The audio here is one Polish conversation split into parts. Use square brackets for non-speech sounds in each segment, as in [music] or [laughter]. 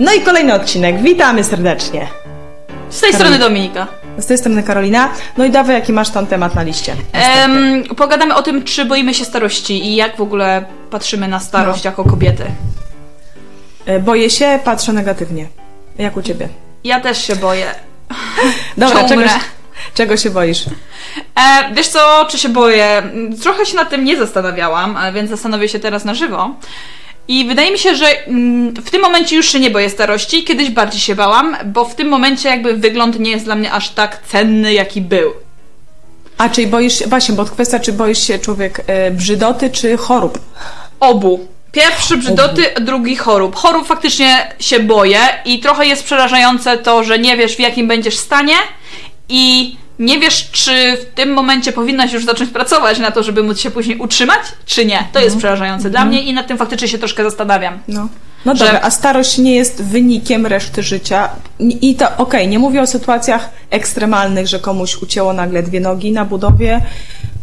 No i kolejny odcinek. Witamy serdecznie. Z tej strony Dominika. Z tej strony Karolina. No i dawaj, jaki masz tam temat na liście? Em, pogadamy o tym, czy boimy się starości i jak w ogóle patrzymy na starość No. jako kobiety. E, Boję się, patrzę negatywnie. Jak u ciebie? Ja też się boję. [laughs] Dobra, czego, czego się boisz? E, wiesz co, czy się boję? Trochę się nad tym nie zastanawiałam, więc zastanowię się teraz na żywo. I wydaje mi się, że mm, w tym momencie już się nie boję starości, kiedyś bardziej się bałam, bo w tym momencie jakby wygląd nie jest dla mnie aż tak cenny, jaki był. A, czyli boisz się, właśnie, bo kwestia, czy boisz się człowiek e, brzydoty, czy chorób? Obu. Pierwszy brzydoty, drugi chorób. Chorób faktycznie się boję i trochę jest przerażające to, że nie wiesz w jakim będziesz stanie i nie wiesz, czy w tym momencie powinnaś już zacząć pracować na to, żeby móc się później utrzymać, czy nie. To jest przerażające dla mnie i nad tym faktycznie się troszkę zastanawiam. No. No Że- dobra, a starość nie jest wynikiem reszty życia. I to, okej, nie mówię o sytuacjach ekstremalnych, że komuś ucięło nagle dwie nogi na budowie,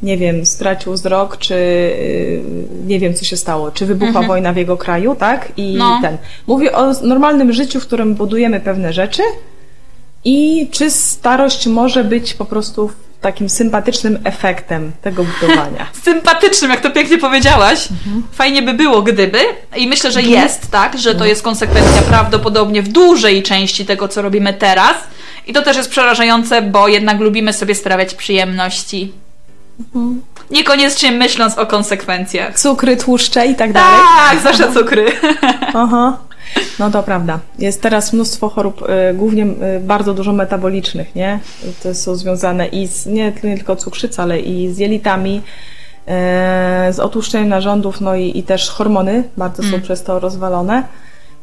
nie wiem, stracił wzrok, czy yy, nie wiem, co się stało, czy wybuchła wojna w jego kraju, tak? I No. ten. Mówię o normalnym życiu, w którym budujemy pewne rzeczy i czy starość może być po prostu takim sympatycznym efektem tego budowania. [laughs] Sympatycznym, jak to pięknie powiedziałaś. Fajnie by było, gdyby. I myślę, że jest tak, że to jest konsekwencja prawdopodobnie w dużej części tego, co robimy teraz. I to też jest przerażające, bo jednak lubimy sobie sprawiać przyjemności. Niekoniecznie myśląc o konsekwencjach. Cukry, tłuszcze i tak dalej. Tak, zawsze cukry. Aha. [laughs] No to prawda. Jest teraz mnóstwo chorób, y, głównie y, bardzo dużo metabolicznych, nie? To są związane i z, nie, nie tylko cukrzyca, ale i z jelitami, y, z otłuszczeniem narządów, no i, i też hormony bardzo są przez to rozwalone.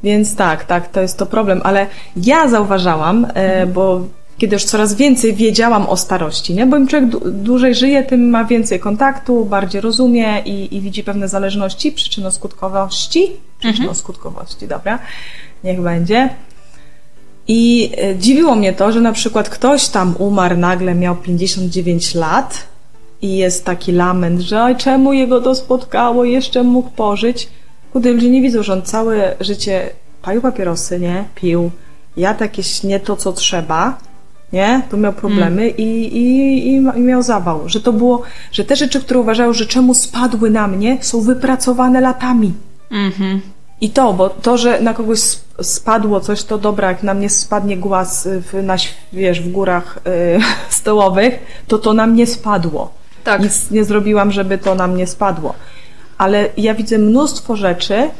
Więc tak, tak, to jest to problem, ale ja zauważałam, bo kiedy już coraz więcej wiedziałam o starości, nie? Bo im człowiek dłu- dłużej żyje, tym ma więcej kontaktu, bardziej rozumie i, i widzi pewne zależności, przyczyno-skutkowości. Przyczyno-skutkowości, dobra, niech będzie. I e, dziwiło mnie to, że na przykład ktoś tam umarł nagle, miał 59 lat i jest taki lament, że oj, czemu jego to spotkało, jeszcze mógł pożyć. Kudy ludzie nie widzą, że on całe życie palił papierosy, nie? Pił, jadł jakieś nie to, co trzeba, nie? Tu miał problemy i, i, i, i miał zawał. Że to było, że te rzeczy, które uważają, że czemu spadły na mnie, są wypracowane latami. Mhm. I to, bo to, że na kogoś sp- spadło coś, to dobra, jak na mnie spadnie głaz y, w, na, wiesz, w górach y, [laughs] stołowych, to to na mnie spadło. Tak. Nic nie zrobiłam, żeby to na mnie spadło. Ale ja widzę mnóstwo rzeczy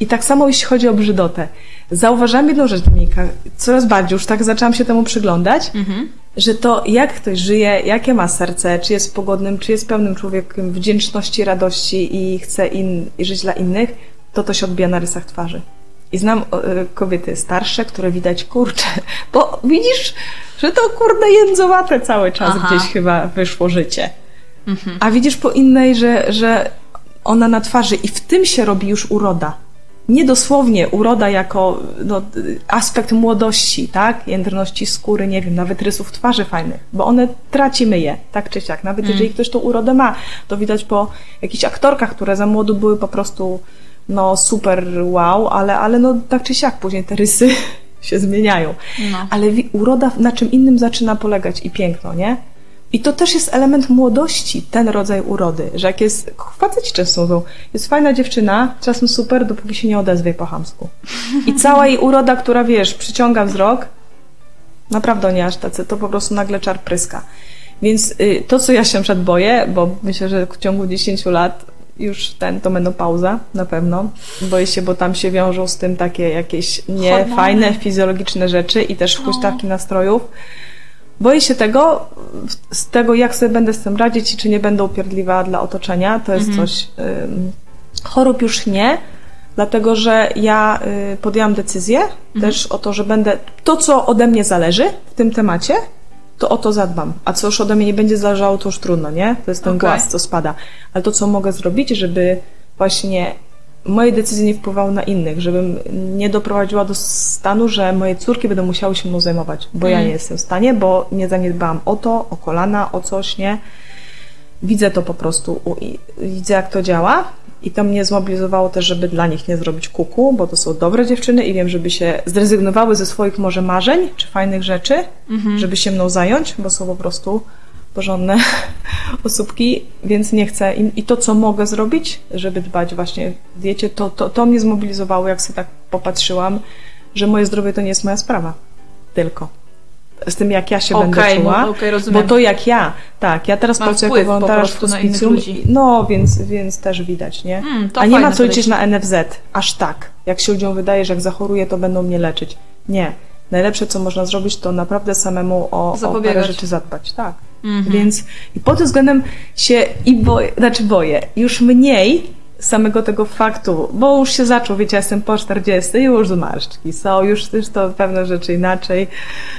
i tak samo jeśli chodzi o brzydotę. Zauważyłam jedną rzecz, Dominika, coraz bardziej, już tak zaczęłam się temu przyglądać, że to jak ktoś żyje, jakie ma serce, czy jest pogodnym, czy jest pełnym człowiekiem wdzięczności, radości i chce in, i żyć dla innych, to to się odbija na rysach twarzy. I znam y, kobiety starsze, które widać, kurczę, [laughs] bo widzisz, że to kurde jędzowate cały czas Aha. gdzieś chyba wyszło życie. A widzisz po innej, że, że ona na twarzy i w tym się robi już uroda. Nie dosłownie uroda jako no, aspekt młodości, tak? Jędrności skóry, nie wiem, nawet rysów twarzy fajnych, bo one tracimy je, tak czy siak. Nawet jeżeli ktoś tą urodę ma, to widać po jakichś aktorkach, które za młodu były po prostu no super wow, ale, ale no tak czy siak później te rysy [laughs] się zmieniają. No. Ale uroda na czym innym zaczyna polegać i piękno, nie? I to też jest element młodości, ten rodzaj urody, że jak jest, faceci często mówią, jest fajna dziewczyna, czasem super, dopóki się nie odezwie po chamsku. I cała jej uroda, która wiesz, przyciąga wzrok, naprawdę nie aż tacy, to po prostu nagle czar pryska. Więc y, to, co ja się przed boję, bo myślę, że w ciągu 10 lat już ten, to menopauza, na pewno. Boję się, bo tam się wiążą z tym takie jakieś niefajne, fizjologiczne rzeczy i też huśtawki nastrojów. Boję się tego, z tego jak sobie będę z tym radzić i czy nie będę upierdliwa dla otoczenia. To jest coś... Ym, chorób już nie, dlatego że ja y, podjęłam decyzję też o to, że będę... To, co ode mnie zależy w tym temacie, to o to zadbam. A co już ode mnie nie będzie zależało, to już trudno, nie? To jest ten Okej. głaz, co spada. Ale to, co mogę zrobić, żeby właśnie moje decyzje nie wpływały na innych, żebym nie doprowadziła do stanu, że moje córki będą musiały się mną zajmować, bo ja nie jestem w stanie, bo nie zaniedbałam o to, o kolana, o coś, nie? widzę to po prostu, widzę jak to działa i to mnie zmobilizowało też, żeby dla nich nie zrobić kuku, bo to są dobre dziewczyny i wiem, żeby się zrezygnowały ze swoich może marzeń czy fajnych rzeczy, żeby się mną zająć, bo są po prostu porządne [laughs] osóbki, więc nie chcę. I, I to, co mogę zrobić, żeby dbać właśnie w diecie, to, to, to mnie zmobilizowało, jak sobie tak popatrzyłam, że moje zdrowie to nie jest moja sprawa. Tylko. Z tym, jak ja się będę Okej, czuła. no, okej, rozumiem. bo to jak ja, tak, ja teraz pracuję jako wolontariusz w hospicjum, no więc, więc też widać, nie? Mm, A nie ma co liczyć na NFZ, aż tak. Jak się ludziom wydaje, że jak zachoruję, to będą mnie leczyć. Nie. Najlepsze, co można zrobić, to naprawdę samemu o, o parę rzeczy zadbać, tak. Mhm. Więc i pod tym względem się i boję, znaczy boję, już mniej samego tego faktu, bo już się zaczął, wiecie, ja jestem po 40, już zmarszczki są, już też to pewne rzeczy inaczej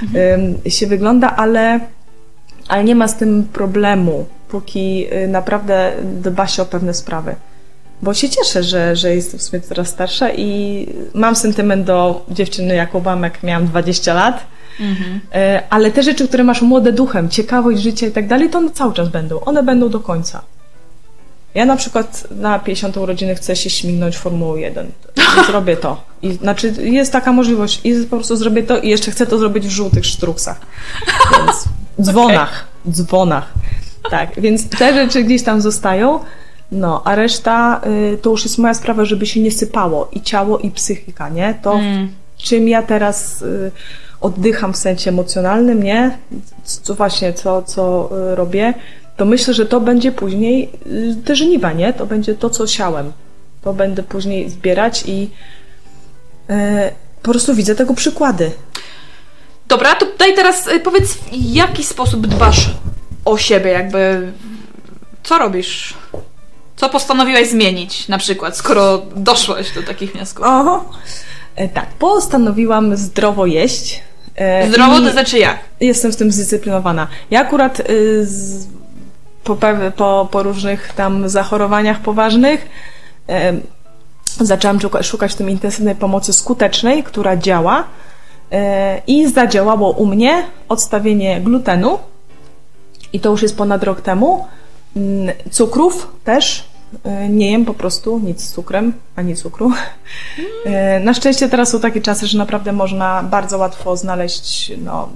ym, się wygląda, ale, ale nie ma z tym problemu, póki y, naprawdę dba się o pewne sprawy. Bo się cieszę, że, że jestem w sumie coraz starsza i mam sentyment do dziewczyny, jaką mam, jak miałam 20 lat. Mhm. E, Ale te rzeczy, które masz młode duchem, ciekawość życia i tak dalej, to one cały czas będą. One będą do końca. Ja na przykład na 50 urodziny chcę się śmignąć Formułą 1. I Zrobię to. I, znaczy jest taka możliwość i po prostu zrobię to i jeszcze chcę to zrobić w żółtych sztruksach. Więc [laughs] dzwonach. Dzwonach. Tak, więc te rzeczy gdzieś tam zostają. No, a reszta y, to już jest moja sprawa, żeby się nie sypało i ciało, i psychika, nie? To Mm. czym ja teraz y, oddycham w sensie emocjonalnym, nie? Co właśnie, co, co y, robię, to myślę, że to będzie później y, te żniwa, nie? To będzie to, co siałem. To będę później zbierać i y, po prostu widzę tego przykłady. Dobra, to daj teraz powiedz, w jaki sposób dbasz o siebie, jakby. Co robisz? Co postanowiłaś zmienić, na przykład, skoro doszłaś do takich wniosków? Oho. E, tak, postanowiłam zdrowo jeść. E, Zdrowo i- to znaczy jak? Jestem w tym zdyscyplinowana. Ja akurat y, z, po, po, po różnych tam zachorowaniach poważnych em, zaczęłam szuka- szukać w tym intensywnej pomocy skutecznej, która działa e, i zadziałało u mnie odstawienie glutenu i to już jest ponad rok temu. Cukrów też e, nie jem po prostu nic z cukrem, ani cukru. [laughs] E, Na szczęście teraz są takie czasy, że naprawdę można bardzo łatwo znaleźć no,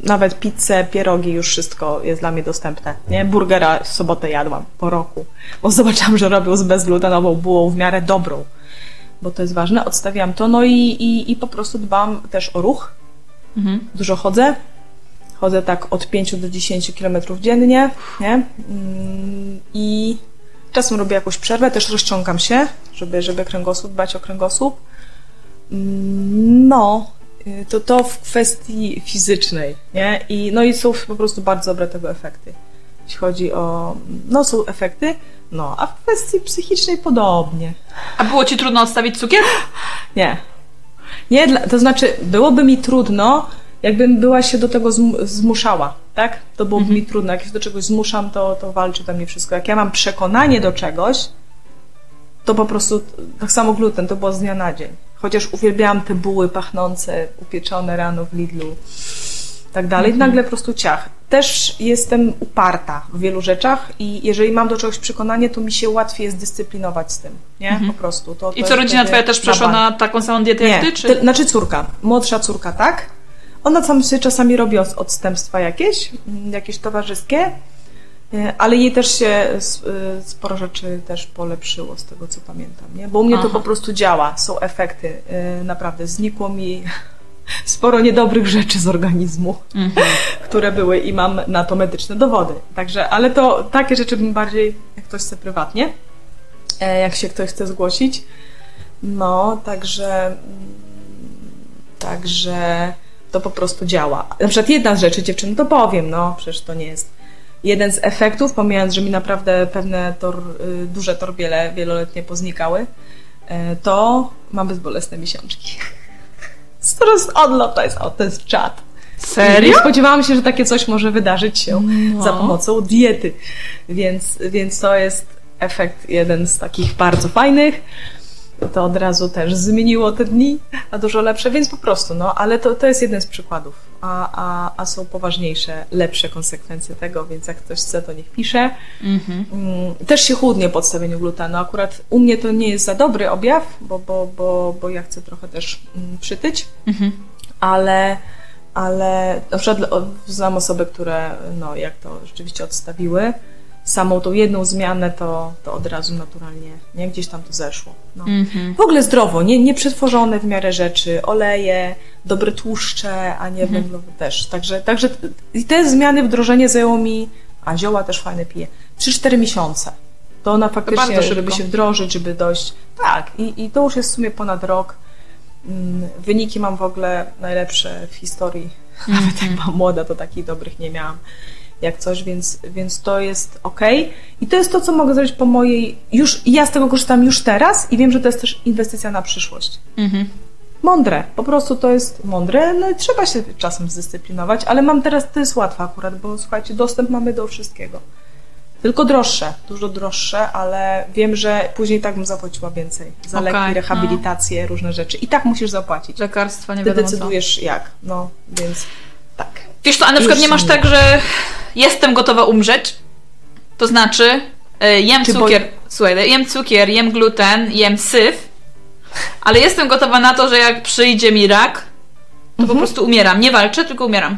nawet pizzę, pierogi, już wszystko jest dla mnie dostępne. Nie? Burgera w sobotę jadłam po roku, bo [laughs] zobaczyłam, że robią z bezglutenową bułą w miarę dobrą, bo to jest ważne. Odstawiam to, no i, i, i po prostu dbam też o ruch. Mhm. Dużo chodzę. Chodzę tak od 5 do 10 km dziennie, nie? Mm, I czasem robię jakąś przerwę, też rozciągam się, żeby, żeby kręgosłup, dbać o kręgosłup. Mm, No, y, to to w kwestii fizycznej, nie? I, no i są po prostu bardzo dobre tego efekty. Jeśli chodzi o... No, są efekty, no, a w kwestii psychicznej podobnie. A było ci trudno odstawić cukier? Nie. Nie, to znaczy, byłoby mi trudno, jakbym była się do tego zmu- zmuszała, tak? To byłoby mi trudno. Jak się do czegoś zmuszam, to, to walczy we mnie wszystko. Jak ja mam przekonanie do czegoś, to po prostu tak samo gluten, to było z dnia na dzień. Chociaż uwielbiałam te buły pachnące, upieczone rano w Lidlu, tak dalej. Nagle po prostu ciach. Też jestem uparta w wielu rzeczach i jeżeli mam do czegoś przekonanie, to mi się łatwiej jest dyscyplinować z tym, nie? Po prostu. To, I to co, jest rodzina twoja też przeszła bank. na taką samą dietę jak Nie, ty, czy? znaczy córka, młodsza córka, tak? Ona tam sobie czasami robi od- odstępstwa jakieś, mm, jakieś towarzyskie, e, ale jej też się y, sporo rzeczy też polepszyło z tego, co pamiętam, nie? Bo u mnie to Aha. po prostu działa, są efekty, y, naprawdę. Znikło mi [laughs] sporo niedobrych rzeczy z organizmu, Mhm. [laughs] które były i mam na to medyczne dowody. Także, ale to takie rzeczy bym bardziej, jak ktoś chce prywatnie, e, jak się ktoś chce zgłosić. No, także mm, także to po prostu działa. Na przykład jedna z rzeczy, dziewczyny, to powiem, no, przecież to nie jest jeden z efektów, pomijając, że mi naprawdę pewne tor, y, duże torbiele wieloletnie poznikały, e, to mam bezbolesne miesiączki. [laughs] To jest odlot, to jest, o, to jest czat. Serio? Nie spodziewałam się, że takie coś może wydarzyć się No. za pomocą diety. Więc, więc to jest efekt jeden z takich bardzo fajnych. To od razu też zmieniło te dni na dużo lepsze, więc po prostu, no, ale to, to jest jeden z przykładów, a, a, a są poważniejsze, lepsze konsekwencje tego, więc jak ktoś chce, to niech pisze. Mhm. Mm, Też się chudnie po odstawieniu glutenu, akurat u mnie to nie jest za dobry objaw, bo, bo, bo, bo ja chcę trochę też mm, przytyć, Mhm. ale, ale na przykład znam osoby, które no, jak to rzeczywiście odstawiły, samą tą jedną zmianę to, to od razu naturalnie, nie? Gdzieś tam to zeszło. No. Mhm. W ogóle zdrowo, nie, nie przetworzone w miarę rzeczy, oleje, dobre tłuszcze, a nie Mhm. węglowe też. Także, także i te zmiany, wdrożenie zajęło mi, a zioła też fajne piję, 3-4 miesiące. To ona faktycznie, bardzo żeby się wdrożyć, żeby dojść. Tak, i, i to już jest w sumie ponad rok. Mm, Wyniki mam w ogóle najlepsze w historii. Mhm. [laughs] Nawet jak byłam młoda, to takich dobrych nie miałam jak coś, więc, więc to jest ok. I to jest to, co mogę zrobić po mojej. Już ja z tego korzystam już teraz i wiem, że to jest też inwestycja na przyszłość. Mhm. Mądre, po prostu to jest mądre, no i trzeba się czasem zdyscyplinować, ale mam teraz, to jest łatwe akurat, bo słuchajcie, dostęp mamy do wszystkiego. Tylko droższe, dużo droższe, ale wiem, że później tak bym zapłaciła więcej. Za Okej, leki, no. rehabilitację, różne rzeczy. I tak musisz zapłacić. Lekarstwa, nie Ty wiadomo co. decydujesz jak, no, więc tak. Wiesz co, a na przykład nie masz tak, że jestem gotowa umrzeć, to znaczy e, jem Czy cukier, słuchaj, jem cukier, jem gluten, jem syf, ale jestem gotowa na to, że jak przyjdzie mi rak, to Mhm. po prostu umieram. Nie walczę, tylko umieram.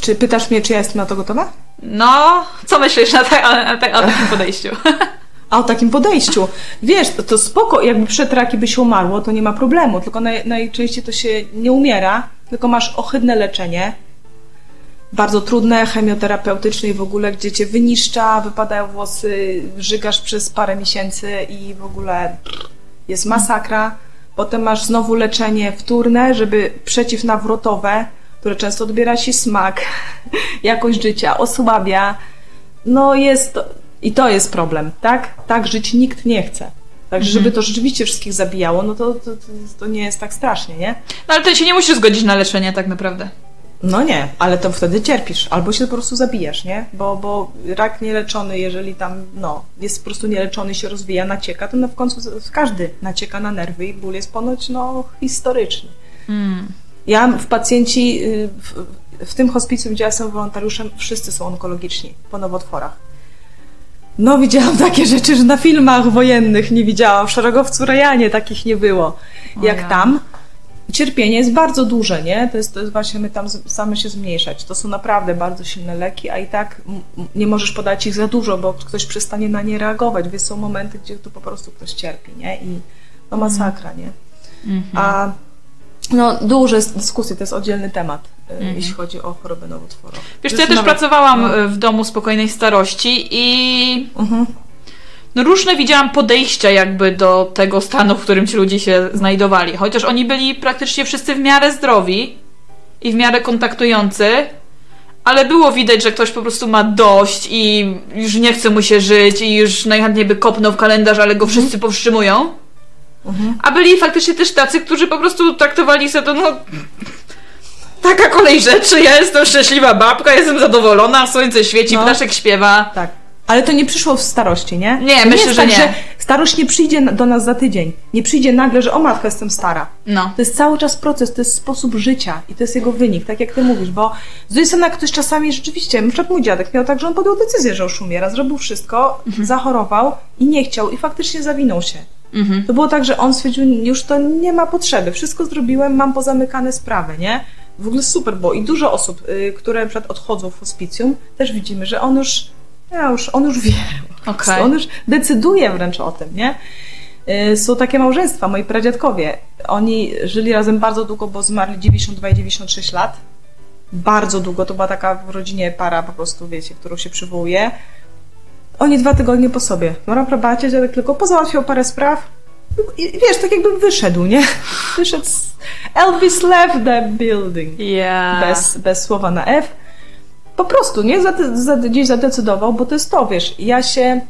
Czy pytasz mnie, czy ja jestem na to gotowa? No, co myślisz na te, na te, o takim podejściu? [laughs] A o takim podejściu. Wiesz, to, to spoko, jakby przed raki by się umarło, to nie ma problemu, tylko naj, najczęściej to się nie umiera, tylko masz ohydne leczenie, bardzo trudne, chemioterapeutyczne i w ogóle, gdzie cię wyniszcza, wypadają włosy, żygasz przez parę miesięcy i w ogóle jest masakra. Potem masz znowu leczenie wtórne, żeby przeciwnawrotowe, które często odbiera ci smak, [laughs] jakość życia, osłabia. No jest i to jest problem, tak? Tak żyć nikt nie chce. Także żeby to rzeczywiście wszystkich zabijało, no to, to, to nie jest tak strasznie, nie? No ale ty się nie musisz zgodzić na leczenie tak naprawdę. No nie, ale to wtedy cierpisz, albo się po prostu zabijasz, nie? Bo, bo rak nieleczony, jeżeli tam, no, jest po prostu nieleczony, się rozwija, nacieka, to no w końcu każdy nacieka na nerwy i ból jest ponoć, no, historyczny. Mm. Ja w pacjenci, y, w, w tym hospicjum, gdzie ja jestem wolontariuszem, wszyscy są onkologiczni po nowotworach. No, widziałam takie rzeczy, że na filmach wojennych nie widziałam. W Szeregowcu Rejanie takich nie było. O Jak ja. tam. Cierpienie jest bardzo duże, nie? To jest, to jest właśnie, my tam same się zmniejszać. To są naprawdę bardzo silne leki, a i tak nie możesz podać ich za dużo, bo ktoś przestanie na nie reagować. Więc są momenty, gdzie tu po prostu ktoś cierpi, nie? I no masakra, nie? Mhm. A no, duże jest dyskusje, to jest oddzielny temat, y, Mhm. jeśli chodzi o choroby nowotworowe. Wiesz, co, ja też nawet- pracowałam no. e, w domu spokojnej starości i Mhm. No różne widziałam podejścia jakby do tego stanu, w którym ci ludzie się znajdowali. Chociaż oni byli praktycznie wszyscy w miarę zdrowi i w miarę kontaktujący, ale było widać, że ktoś po prostu ma dość i już nie chce mu się żyć i już najchętniej by kopnął w kalendarz, ale go wszyscy powstrzymują. Mhm. A byli faktycznie też tacy, którzy po prostu traktowali sobie to, no... Taka kolej rzeczy, ja jestem szczęśliwa babka, jestem zadowolona, słońce świeci, No. ptaszek śpiewa. Tak. Ale to nie przyszło w starości, nie? Nie, to myślę, jest że tak, nie. że starość nie przyjdzie do nas za tydzień. Nie przyjdzie nagle, że o matko, jestem stara. No. To jest cały czas proces, to jest sposób życia i to jest jego wynik, tak jak ty mówisz, bo z drugiej strony ktoś czasami rzeczywiście, na przykład mój dziadek miał tak, że on podjął decyzję, że już umiera, zrobił wszystko, zachorował i nie chciał i faktycznie zawinął się. Mhm. To było tak, że on stwierdził, już to nie ma potrzeby, wszystko zrobiłem, mam pozamykane sprawy, nie? W ogóle super było i dużo osób, y, które na przykład odchodzą w hospicjum, też widzimy, że on już, ja już on już wie, Okej. on już decyduje wręcz o tym, nie? Y, Są takie małżeństwa, moi pradziadkowie, oni żyli razem bardzo długo, bo zmarli 92 i 96 lat, bardzo długo, to była taka w rodzinie para po prostu, wiecie, którą się przywołuje. Oni dwa tygodnie po sobie. Mora probacie, dziadek tylko pozałatwiał parę spraw i wiesz, tak jakby wyszedł, nie? Wyszedł z... Elvis left the building. Ja. Bez, bez słowa na F. Po prostu, nie? Zade, zade, gdzieś zadecydował, bo to jest to, wiesz, ja się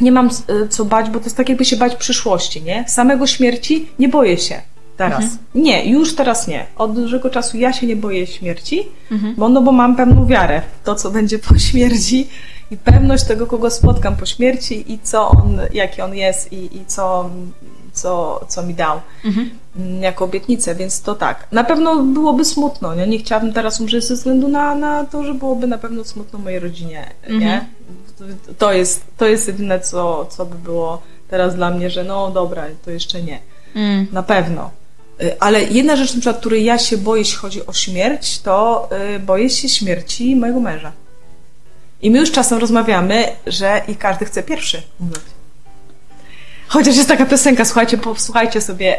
nie mam e, co bać, bo to jest tak jakby się bać przyszłości, nie? Samego śmierci nie boję się teraz. Nie, już teraz nie. Od dużego czasu ja się nie boję śmierci, Mhm. bo, no bo mam pewną wiarę w to, co będzie po śmierci i pewność tego, kogo spotkam po śmierci i co on, jaki on jest i, i co, co, co mi dał mhm. jako obietnicę, więc to tak. Na pewno byłoby smutno, nie? Nie chciałabym teraz umrzeć ze względu na, na to, że byłoby na pewno smutno mojej rodzinie, mhm. nie? To jest, to jest jedyne, co, co by było teraz dla mnie, że no dobra, to jeszcze nie. Mm. Na pewno. Y, ale jedna rzecz, na przykład, której ja się boję, jeśli chodzi o śmierć, to yy, boję się śmierci mojego męża. I my już czasem rozmawiamy, że i każdy chce pierwszy umrzeć. Chociaż jest taka piosenka, słuchajcie, posłuchajcie sobie,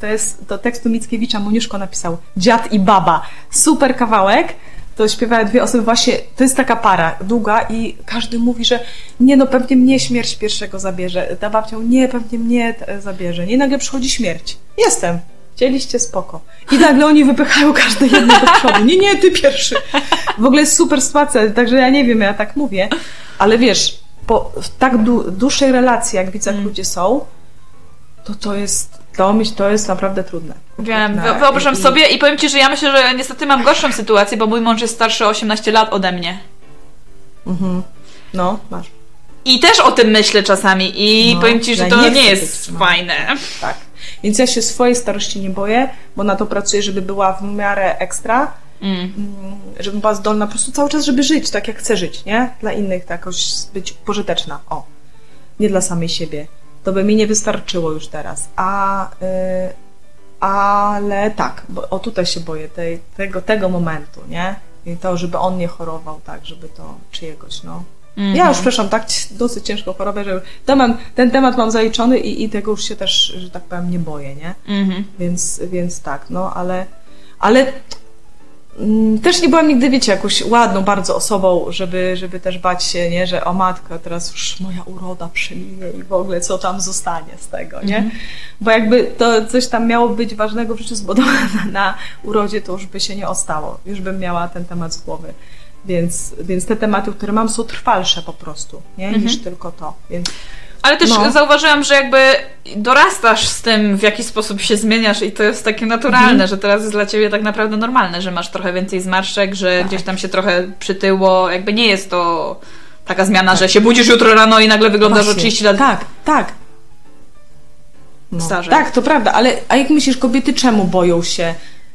to jest do tekstu Mickiewicza, Moniuszko napisał Dziad i baba. Super kawałek, to śpiewają dwie osoby, właśnie to jest taka para długa i każdy mówi, że nie, no pewnie mnie śmierć pierwszego zabierze. Ta babcia mówi, nie, pewnie mnie zabierze. Nie, nagle przychodzi śmierć. Jestem. Chcieliście spoko. I nagle oni wypychają każdy jedno do przodu. Nie, nie, ty pierwszy. W ogóle jest super sytuacja, także ja nie wiem, ja tak mówię, ale wiesz, po w tak dłuższej relacji, jak widzę, jak mm. ludzie są, to to jest, to, to jest naprawdę trudne. Wiem, wyobrażam I, sobie i powiem Ci, że ja myślę, że niestety mam gorszą sytuację, bo mój mąż jest starszy o 18 lat ode mnie. Mhm. No, masz. I też o tym myślę czasami i no, powiem Ci, że ja to nie, nie jest fajne. Tak. Więc ja się swojej starości nie boję, bo na to pracuję, żeby była w miarę ekstra, mm. mm. żeby była zdolna po prostu cały czas, żeby żyć tak, jak chcę żyć, nie? Dla innych tak jakoś być pożyteczna, o. Nie dla samej siebie. To by mi nie wystarczyło już teraz. A... Yy, ale tak, bo o tutaj się boję tej, tego, tego momentu, nie? I to, żeby on nie chorował, tak, żeby to czyjegoś, no. Mm -hmm. Ja już przepraszam, tak dosyć ciężko chorobę, że temat, ten temat mam zaliczony i, i tego już się też, że tak powiem, nie boję, nie? Mm -hmm. Więc, więc tak, no ale, ale też nie byłam nigdy, wiecie, jakąś ładną bardzo osobą, żeby, żeby też bać się, nie, że o matko, teraz już moja uroda przeminie i w ogóle co tam zostanie z tego, nie? Mm -hmm. Bo jakby to coś tam miało być ważnego w życiu zbudowane na urodzie, to już by się nie ostało. Już bym miała ten temat z głowy. Więc, więc te tematy, które mam, są trwalsze po prostu, nie? Mhm. niż tylko to. Więc, ale też no. zauważyłam, że jakby dorastasz z tym, w jaki sposób się zmieniasz i to jest takie naturalne, mhm. że teraz jest dla ciebie tak naprawdę normalne, że masz trochę więcej zmarszczek, że tak. gdzieś tam się trochę przytyło, jakby nie jest to taka zmiana, tak. że się budzisz jutro rano i nagle wyglądasz Właśnie. o 30 lat. Tak, tak. No. Tak, to prawda, ale a jak myślisz, kobiety czemu boją się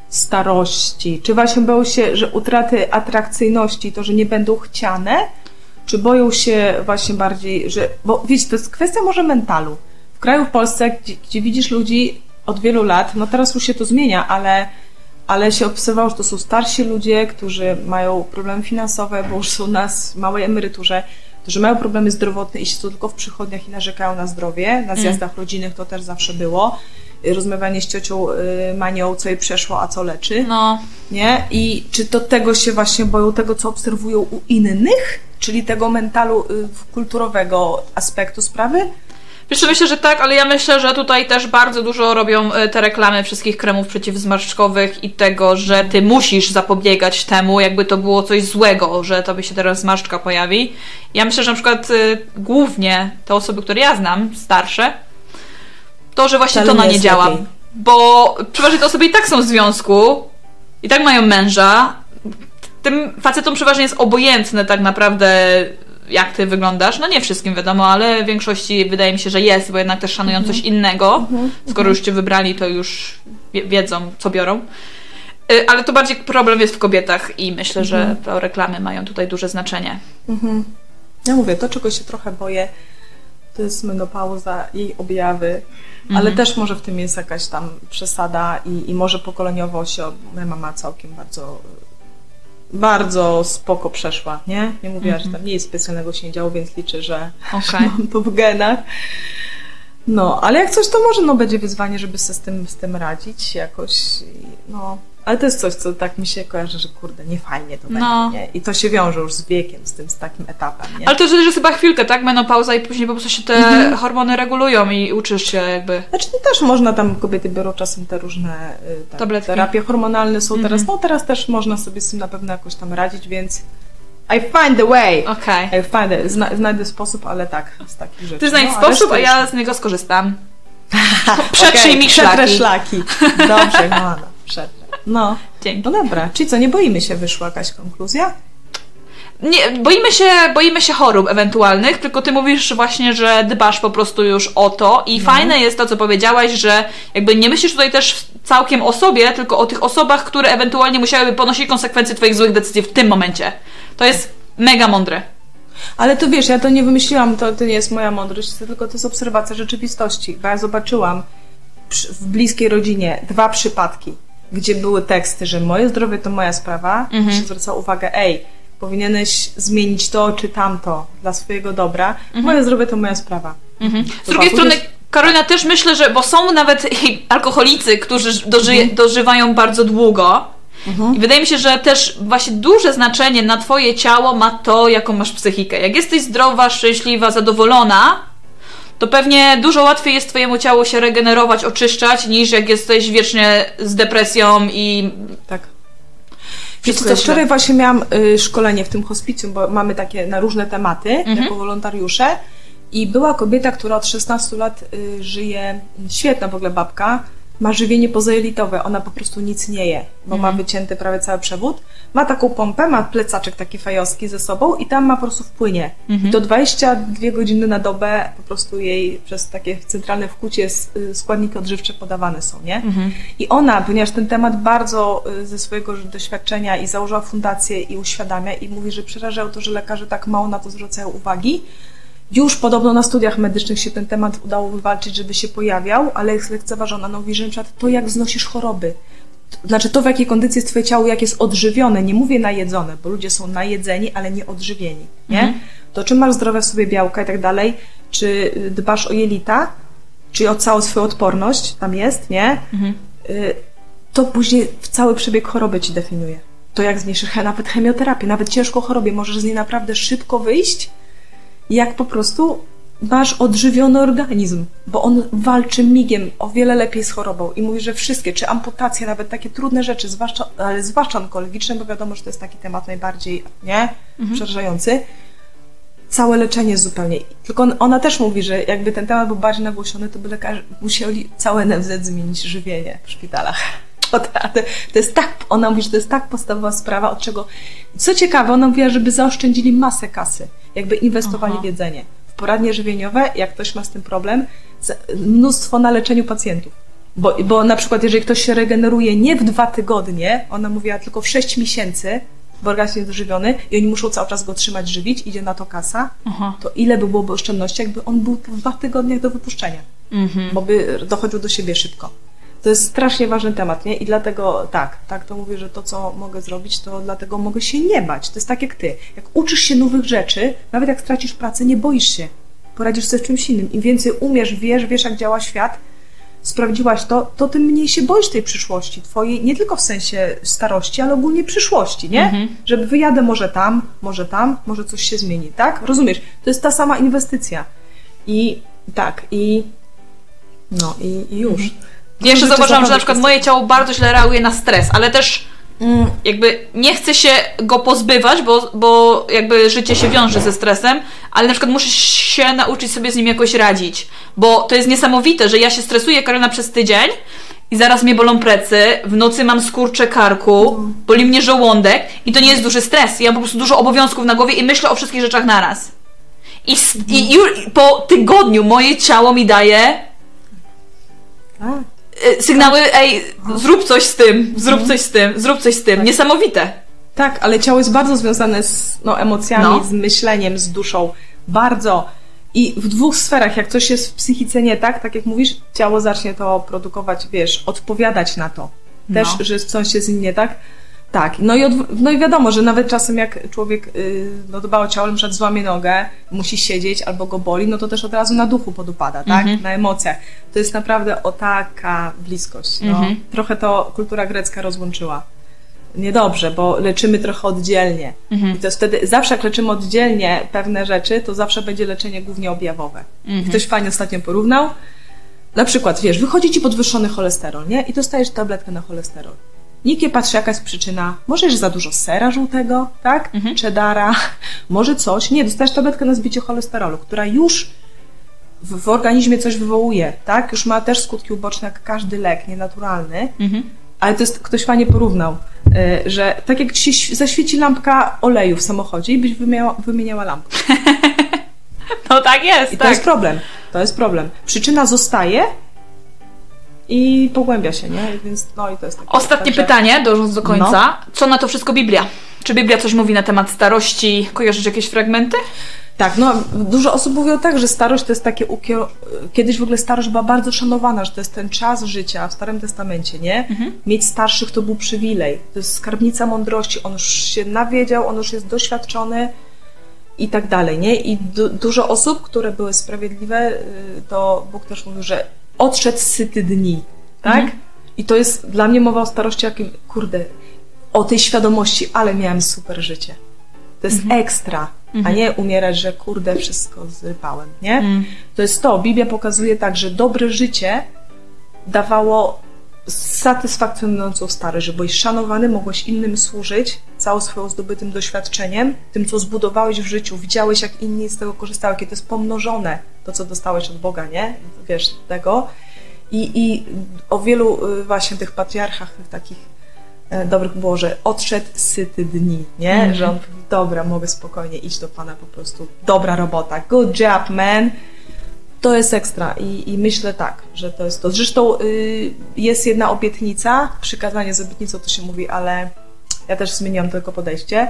starości? Czy właśnie boją się, że utraty atrakcyjności, to, że nie będą chciane? Czy boją się właśnie bardziej, że. Bo wiecie, to jest kwestia może mentalu. W kraju w Polsce, gdzie, gdzie widzisz ludzi od wielu lat, no teraz już się to zmienia, ale, ale się obserwowało, że to są starsi ludzie, którzy mają problemy finansowe, bo już są na małej emeryturze, którzy mają problemy zdrowotne i siedzą tylko w przychodniach i narzekają na zdrowie. Na zjazdach mm. rodzinnych to też zawsze było rozmawianie z ciocią y, Manią, co jej przeszło, a co leczy. No. Nie? I czy to tego się właśnie boją, tego co obserwują u innych, czyli tego mentalu y, kulturowego aspektu sprawy? Wiesz, myślę, że tak, ale ja myślę, że tutaj też bardzo dużo robią y, te reklamy wszystkich kremów przeciwzmarszczkowych i tego, że ty musisz zapobiegać temu, jakby to było coś złego, że tobie się teraz zmarszczka pojawi. Ja myślę, że na przykład głównie te osoby, które ja znam, starsze, to, że właśnie to na nie działa. Lepiej. Bo przeważnie te osoby i tak są w związku, i tak mają męża. Tym facetom przeważnie jest obojętne tak naprawdę, jak ty wyglądasz. No nie wszystkim wiadomo, ale w większości wydaje mi się, że jest, bo jednak też szanują coś mhm. innego. Mhm. Skoro już cię wybrali, to już wiedzą, co biorą. Y, ale to bardziej problem jest w kobietach i myślę, że mhm. te reklamy mają tutaj duże znaczenie. Ja mówię, to czego się trochę boję, to jest menopauza, jej objawy, mhm. ale też może w tym jest jakaś tam przesada i, i może pokoleniowo się, moja mama całkiem bardzo bardzo spoko przeszła, nie? Nie mówiła, że tam nie jest specjalnego się nie działo, więc liczę, że okay. [laughs] mam to w genach. No, ale jak coś, to może no, będzie wyzwanie, żeby sobie z tym, z tym radzić jakoś. No, ale to jest coś, co tak mi się kojarzy, że kurde, nie fajnie to no. będzie, nie? I to się wiąże już z wiekiem, z tym, z takim etapem, nie? Ale to też jest chyba chwilkę, tak? Menopauza i później po prostu się te mhm. hormony regulują i uczysz się jakby... Znaczy to też można tam, kobiety biorą czasem te różne y, tak, terapie hormonalne są teraz, mhm. no teraz też można sobie z tym na pewno jakoś tam radzić, więc I find the way. Okay. I find it. Zna, znajdę sposób, ale tak, z takich rzeczy. Ty znajdź no, sposób, a ja z niego skorzystam. [laughs] Przetrzyj okay, mi szlaki. szlaki. [laughs] Dobrze, no, no przetrę. No. Dzięki. No dobra, czyli co, nie boimy się, wyszła jakaś konkluzja? Nie, boimy się, boimy się chorób ewentualnych, tylko ty mówisz właśnie, że dbasz po prostu już o to i No. fajne jest to, co powiedziałaś, że jakby nie myślisz tutaj też całkiem o sobie, tylko o tych osobach, które ewentualnie musiałyby ponosić konsekwencje twoich złych decyzji w tym momencie. To jest mega mądre. Ale to wiesz, ja to nie wymyśliłam, to, to nie jest moja mądrość, tylko to jest obserwacja rzeczywistości. Bo ja zobaczyłam w bliskiej rodzinie dwa przypadki, gdzie były teksty, że moje zdrowie to moja sprawa, Mhm. się zwraca uwagę, ej, powinieneś zmienić to czy tamto dla swojego dobra. Mhm. Moje zdrowie to moja sprawa. Z drugiej strony, Karolina, też myślę, że, bo są nawet [laughs] alkoholicy, którzy dożyje, Mhm. dożywają bardzo długo. I wydaje mi się, że też właśnie duże znaczenie na Twoje ciało ma to, jaką masz psychikę. Jak jesteś zdrowa, szczęśliwa, zadowolona, to pewnie dużo łatwiej jest Twojemu ciału się regenerować, oczyszczać, niż jak jesteś wiecznie z depresją i Tak. Wiecie co, wczoraj właśnie miałam y, szkolenie w tym hospicjum, bo mamy takie na różne tematy Mhm. jako wolontariusze i była kobieta, która od 16 lat y, żyje, świetna w ogóle babka, ma żywienie pozajelitowe, ona po prostu nic nie je, bo ma wycięty prawie cały przewód, ma taką pompę, ma plecaczek taki fajowski ze sobą i tam ma po prostu wpłynie. I to 22 godziny na dobę po prostu jej przez takie centralne wkłucie s- y, składniki odżywcze podawane są, nie? I ona, ponieważ ten temat bardzo y, ze swojego doświadczenia i założyła fundację i uświadamia i mówi, że przerażają to, że lekarze tak mało na to zwracają uwagi. Już podobno na studiach medycznych się ten temat udało wywalczyć, żeby się pojawiał, ale jest lekceważona. No mówi, że na przykład to, jak znosisz choroby, to znaczy to, w jakiej kondycji jest twoje ciało, jak jest odżywione, nie mówię najedzone, bo ludzie są najedzeni, ale nie odżywieni, nie? To czy masz zdrowe w sobie białka i tak dalej, czy y, dbasz o jelita, czy o całą swoją odporność, tam jest, nie? Y, To później w cały przebieg choroby ci definiuje. To jak zmniejszysz nawet chemioterapię, nawet ciężką chorobie, możesz z niej naprawdę szybko wyjść, jak po prostu masz odżywiony organizm, bo on walczy migiem o wiele lepiej z chorobą i mówi, że wszystkie, czy amputacje, nawet takie trudne rzeczy, zwłaszcza, ale zwłaszcza onkologiczne, bo wiadomo, że to jest taki temat najbardziej, nie, przerażający, całe leczenie zupełnie. Tylko on, ona też mówi, że jakby ten temat był bardziej nagłośniony, to by lekarze musieli całe NFZ zmienić żywienie w szpitalach. To, jest tak, ona mówi, że to jest tak podstawowa sprawa, od czego. Co ciekawe, ona mówiła, żeby zaoszczędzili masę kasy, jakby inwestowali Aha. w jedzenie. W poradnie żywieniowe, jak ktoś ma z tym problem, mnóstwo na leczeniu pacjentów. Bo, bo na przykład, jeżeli ktoś się regeneruje nie w dwa tygodnie, ona mówiła tylko w sześć miesięcy, bo organizm jest dożywiony i oni muszą cały czas go trzymać, żywić, idzie na to kasa, Aha. to ile by byłoby oszczędności, jakby on był po dwa tygodniach do wypuszczenia, Mhm. bo by dochodził do siebie szybko. To jest strasznie ważny temat, nie? I dlatego tak, tak to mówię, że to, co mogę zrobić, to dlatego mogę się nie bać. To jest tak jak ty. Jak uczysz się nowych rzeczy, nawet jak stracisz pracę, nie boisz się. Poradzisz sobie z czymś innym. Im więcej umiesz, wiesz, wiesz, jak działa świat, sprawdziłaś to, to tym mniej się boisz tej przyszłości twojej, nie tylko w sensie starości, ale ogólnie przyszłości, nie? Żeby wyjadę może tam, może tam, może coś się zmieni, tak? Rozumiesz? To jest ta sama inwestycja. I tak, i no, i, i już. Ja jeszcze Rzeczy zauważyłam, że na przykład moje ciało bardzo źle reaguje na stres, ale też Mm, jakby nie chcę się go pozbywać, bo, bo jakby życie się wiąże ze stresem, ale na przykład muszę się nauczyć sobie z nim jakoś radzić, bo to jest niesamowite, że ja się stresuję Karolina przez tydzień i zaraz mnie bolą plecy, w nocy mam skurcze karku, boli mnie żołądek i to nie jest duży stres, ja mam po prostu dużo obowiązków na głowie i myślę o wszystkich rzeczach naraz. I, s- i już po tygodniu moje ciało mi daje tak. Sygnały, ej, zrób coś z tym, zrób coś z tym, zrób coś z tym. Niesamowite. Tak, ale ciało jest bardzo związane z no, emocjami, No. z myśleniem, z duszą. Bardzo. I w dwóch sferach, jak coś jest w psychice nie tak, tak jak mówisz, ciało zacznie to produkować, wiesz, odpowiadać na to. Też, No. że coś jest z nim nie tak. Tak, no i, odw- no i wiadomo, że nawet czasem jak człowiek yy, no, dba o ciało, na przykład złamie nogę, musi siedzieć albo go boli, no to też od razu na duchu podupada, tak? Mhm. Na emocjach. To jest naprawdę o taka bliskość. No. Mhm. Trochę to kultura grecka rozłączyła niedobrze, bo leczymy trochę oddzielnie. Mhm. I to jest wtedy, zawsze jak leczymy oddzielnie pewne rzeczy, to zawsze będzie leczenie głównie objawowe. Mhm. Ktoś fajnie ostatnio porównał. Na przykład, wiesz, wychodzi ci podwyższony cholesterol, nie? I dostajesz tabletkę na cholesterol. Nikt nie patrzy, jaka jest przyczyna. Może, że za dużo sera żółtego, tak? Mhm. Cheddara, może coś. Nie, dostajesz tabletkę na zbicie cholesterolu, która już w, w organizmie coś wywołuje, tak? Już ma też skutki uboczne, jak każdy lek nienaturalny. Mhm. Ale to jest, ktoś fajnie porównał. Y, że tak jak ci się zaświeci lampka oleju w samochodzie i byś wymieniała, wymieniała lampkę. [laughs] No tak jest, I tak. to jest problem. To jest problem. Przyczyna zostaje i pogłębia się, nie? Więc no i to jest takie. Ostatnie także- pytanie, dążąc do końca. No. Co na to wszystko Biblia? Czy Biblia coś mówi na temat starości? Kojarzysz jakieś fragmenty? Tak, no dużo osób mówiło tak, że starość to jest takie ukier... Kiedyś w ogóle starość była bardzo szanowana, że to jest ten czas życia w Starym Testamencie, nie? Mieć starszych to był przywilej. To jest skarbnica mądrości. On już się nawiedział, on już jest doświadczony i tak dalej, nie? I du- dużo osób, które były sprawiedliwe, y, to Bóg też mówił, że odszedł syty dni, tak? I to jest dla mnie mowa o starości, jakim, kurde, o tej świadomości, ale miałem super życie. To jest ekstra, a nie umierać, że kurde, wszystko zrypałem, nie? To jest to. Biblia pokazuje tak, że dobre życie dawało satysfakcjonującą starość, że byłeś szanowany, mogłeś innym służyć całym swoim zdobytym doświadczeniem, tym, co zbudowałeś w życiu, widziałeś, jak inni z tego korzystały, to jest pomnożone, to, co dostałeś od Boga, nie? Wiesz, tego. I, i o wielu y, właśnie tych patriarchach, tych takich e, dobrych było, że odszedł syty dni, nie? Że on mówi, dobra, mogę spokojnie iść do Pana po prostu. Dobra robota, good job, man. To jest ekstra i, i myślę tak, że to jest to. Zresztą y, jest jedna obietnica, przykazanie z obietnicą to się mówi, ale ja też zmieniłam tylko podejście,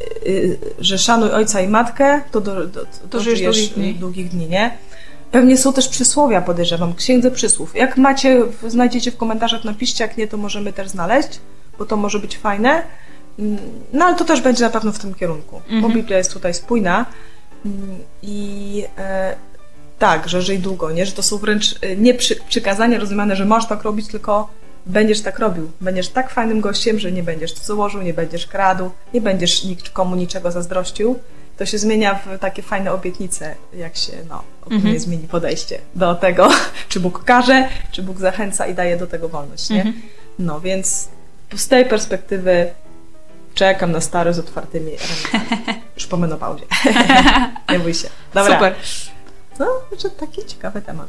y, y, że szanuj ojca i matkę, to, do, do, to, żyjesz żyjesz długich dni. długich dni, nie? Pewnie są też przysłowia, podejrzewam, księdze przysłów. Jak macie, znajdziecie w komentarzach, napiszcie, jak nie, to możemy też znaleźć, bo to może być fajne. Mm, No ale to też będzie na pewno w tym kierunku, bo Biblia jest tutaj spójna Mm, i e, tak, że żyj długo, nie? Że to są wręcz e, nie przy, przykazania rozumiane, że masz tak robić, tylko będziesz tak robił. Będziesz tak fajnym gościem, że nie będziesz założył, nie będziesz kradł, nie będziesz nikomu niczego zazdrościł. To się zmienia w takie fajne obietnice, jak się no, ogólnie zmieni podejście do tego, [laughs] czy Bóg każe, czy Bóg zachęca i daje do tego wolność, nie? No więc z tej perspektywy czekam na stary z otwartymi ramionami. [laughs] Już po menopauzie. [laughs] nie bój się. Dobra. Super. No, że taki ciekawy temat.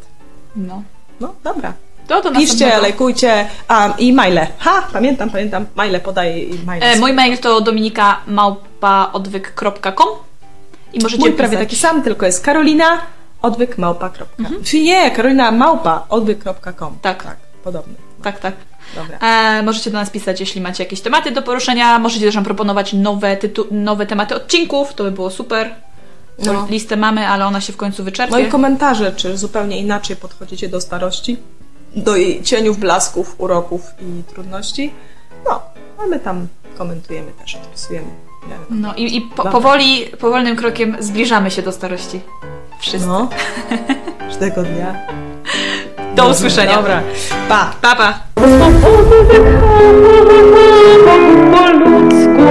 No. No, dobra. To do Piszcie, lajkujcie. A, i maile. Ha, pamiętam, pamiętam. Maile podaję i maile. E, mój mail to dominika.małpaodwyk.com i możecie Mój prawie pisać. taki sam, tylko jest Karolina odwyk małpa. kropka. Czy nie, Karolina małpa odwyk.com. Tak. tak. Podobny. Tak, tak. Dobra. E, możecie do nas pisać, jeśli macie jakieś tematy do poruszenia. Możecie też nam proponować nowe, tytu- nowe tematy odcinków, to by było super. No. Listę mamy, ale ona się w końcu wyczerpie. No i komentarze, czy zupełnie inaczej podchodzicie do starości, do jej cieniów, blasków, uroków i trudności. No, a my tam komentujemy też, odpisujemy. No i, i po, powoli, powolnym krokiem zbliżamy się do starości. Wszyscy. No, [laughs] każdego dnia. Do usłyszenia. Dobra, pa! Pa, pa. Po ludzku.